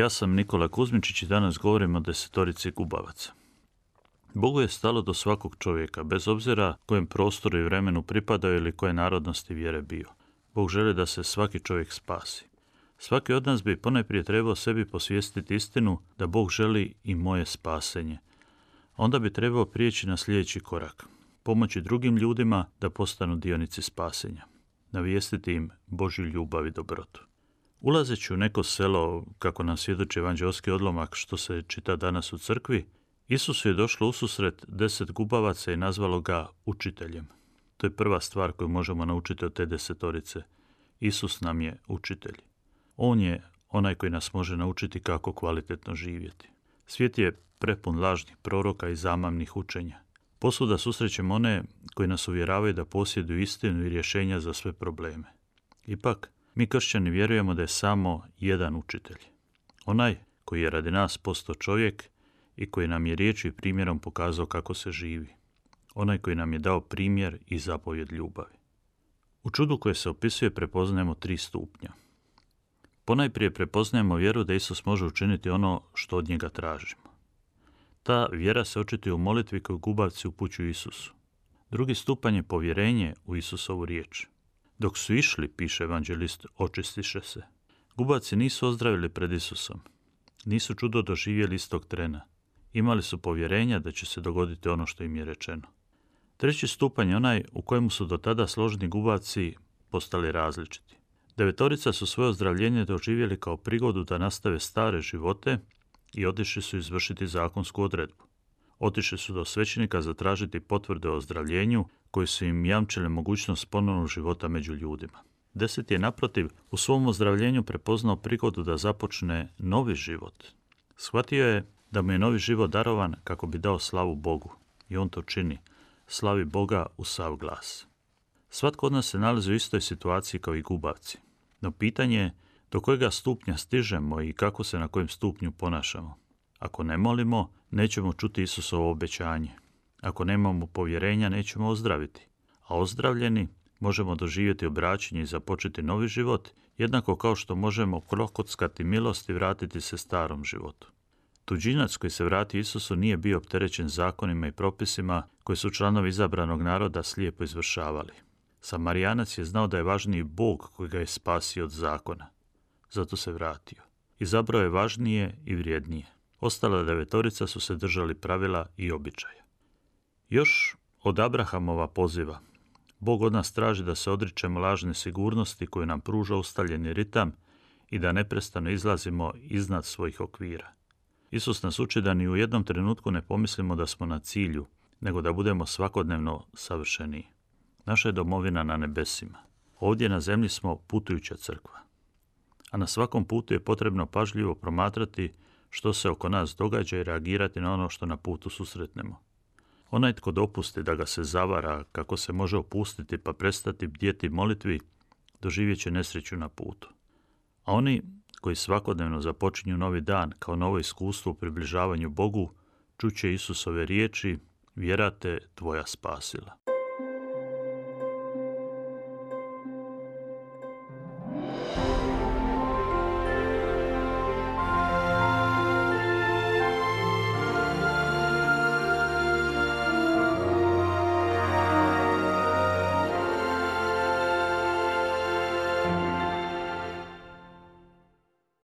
Ja sam Nikola Kuzmičić i danas govorim o desetorici gubavaca. Bogu je stalo do svakog čovjeka, bez obzira kojem prostoru i vremenu pripadaju ili koje narodnosti vjere bio. Bog želi da se svaki čovjek spasi. Svaki od nas bi ponajprije trebao sebi posvijestiti istinu da Bog želi i moje spasenje. Onda bi trebao prijeći na sljedeći korak. Pomoći drugim ljudima da postanu dionici spasenja. Navijestiti im Božju ljubav i dobrotu. Ulazeći u neko selo, kako nam svjedoči evanđelski odlomak što se čita danas u crkvi, Isusu je došlo susret deset gubavaca i nazvalo ga učiteljem. To je prva stvar koju možemo naučiti od te desetorice. Isus nam je učitelj. On je onaj koji nas može naučiti kako kvalitetno živjeti. Svijet je prepun lažnih proroka i zamamnih učenja. Posvuda susrećemo one koji nas uvjeravaju da posjeduju istinu i rješenja za sve probleme. Ipak, mi kršćani vjerujemo da je samo jedan učitelj. Onaj koji je radi nas postao čovjek i koji nam je riječi i primjerom pokazao kako se živi. Onaj koji nam je dao primjer i zapovjed ljubavi. U čudu koje se opisuje prepoznajemo tri stupnja. Ponajprije prepoznajemo vjeru da Isus može učiniti ono što od njega tražimo. Ta vjera se očituje u molitvi koju gubavci upućuju Isusu. Drugi stupanj je povjerenje u Isusovu riječ. Dok su išli, piše evanđelist, očistiše se. Gubaci nisu ozdravili pred Isusom. Nisu čudo doživjeli istog trena. Imali su povjerenja da će se dogoditi ono što im je rečeno. Treći stupanj je onaj u kojemu su do tada složni gubaci postali različiti. Devetorica su svoje ozdravljenje doživjeli kao prigodu da nastave stare živote i otišli su izvršiti zakonsku odredbu. Otišli su do svećenika zatražiti potvrde o ozdravljenju koji su im jamčile mogućnost ponovnog života među ljudima. Deset je naprotiv u svom ozdravljenju prepoznao prigodu da započne novi život. Shvatio je da mu je novi život darovan kako bi dao slavu Bogu i on to čini, slavi Boga u sav glas. Svatko od nas se nalazi u istoj situaciji kao i gubavci. No pitanje je do kojega stupnja stižemo i kako se na kojem stupnju ponašamo. Ako ne molimo, nećemo čuti Isusovo obećanje. Ako nemamo povjerenja, nećemo ozdraviti. A ozdravljeni možemo doživjeti obraćenje i započeti novi život, jednako kao što možemo krokockati milost i vratiti se starom životu. Tuđinac koji se vrati Isusu nije bio opterećen zakonima i propisima koji su članovi izabranog naroda slijepo izvršavali. Samarijanac je znao da je važniji Bog koji ga je spasio od zakona. Zato se vratio. Izabrao je važnije i vrijednije. Ostala devetorica su se držali pravila i običaja. Još od Abrahamova poziva. Bog od nas traži da se odričemo lažne sigurnosti koju nam pruža ustaljeni ritam i da neprestano izlazimo iznad svojih okvira. Isus nas uči da ni u jednom trenutku ne pomislimo da smo na cilju, nego da budemo svakodnevno savršeniji. Naša je domovina na nebesima. Ovdje na zemlji smo putujuća crkva. A na svakom putu je potrebno pažljivo promatrati što se oko nas događa i reagirati na ono što na putu susretnemo. Onaj tko dopusti da ga se zavara kako se može opustiti pa prestati bdjeti molitvi, doživjet će nesreću na putu. A oni koji svakodnevno započinju novi dan kao novo iskustvo u približavanju Bogu, čuće Isusove riječi, vjerate tvoja spasila.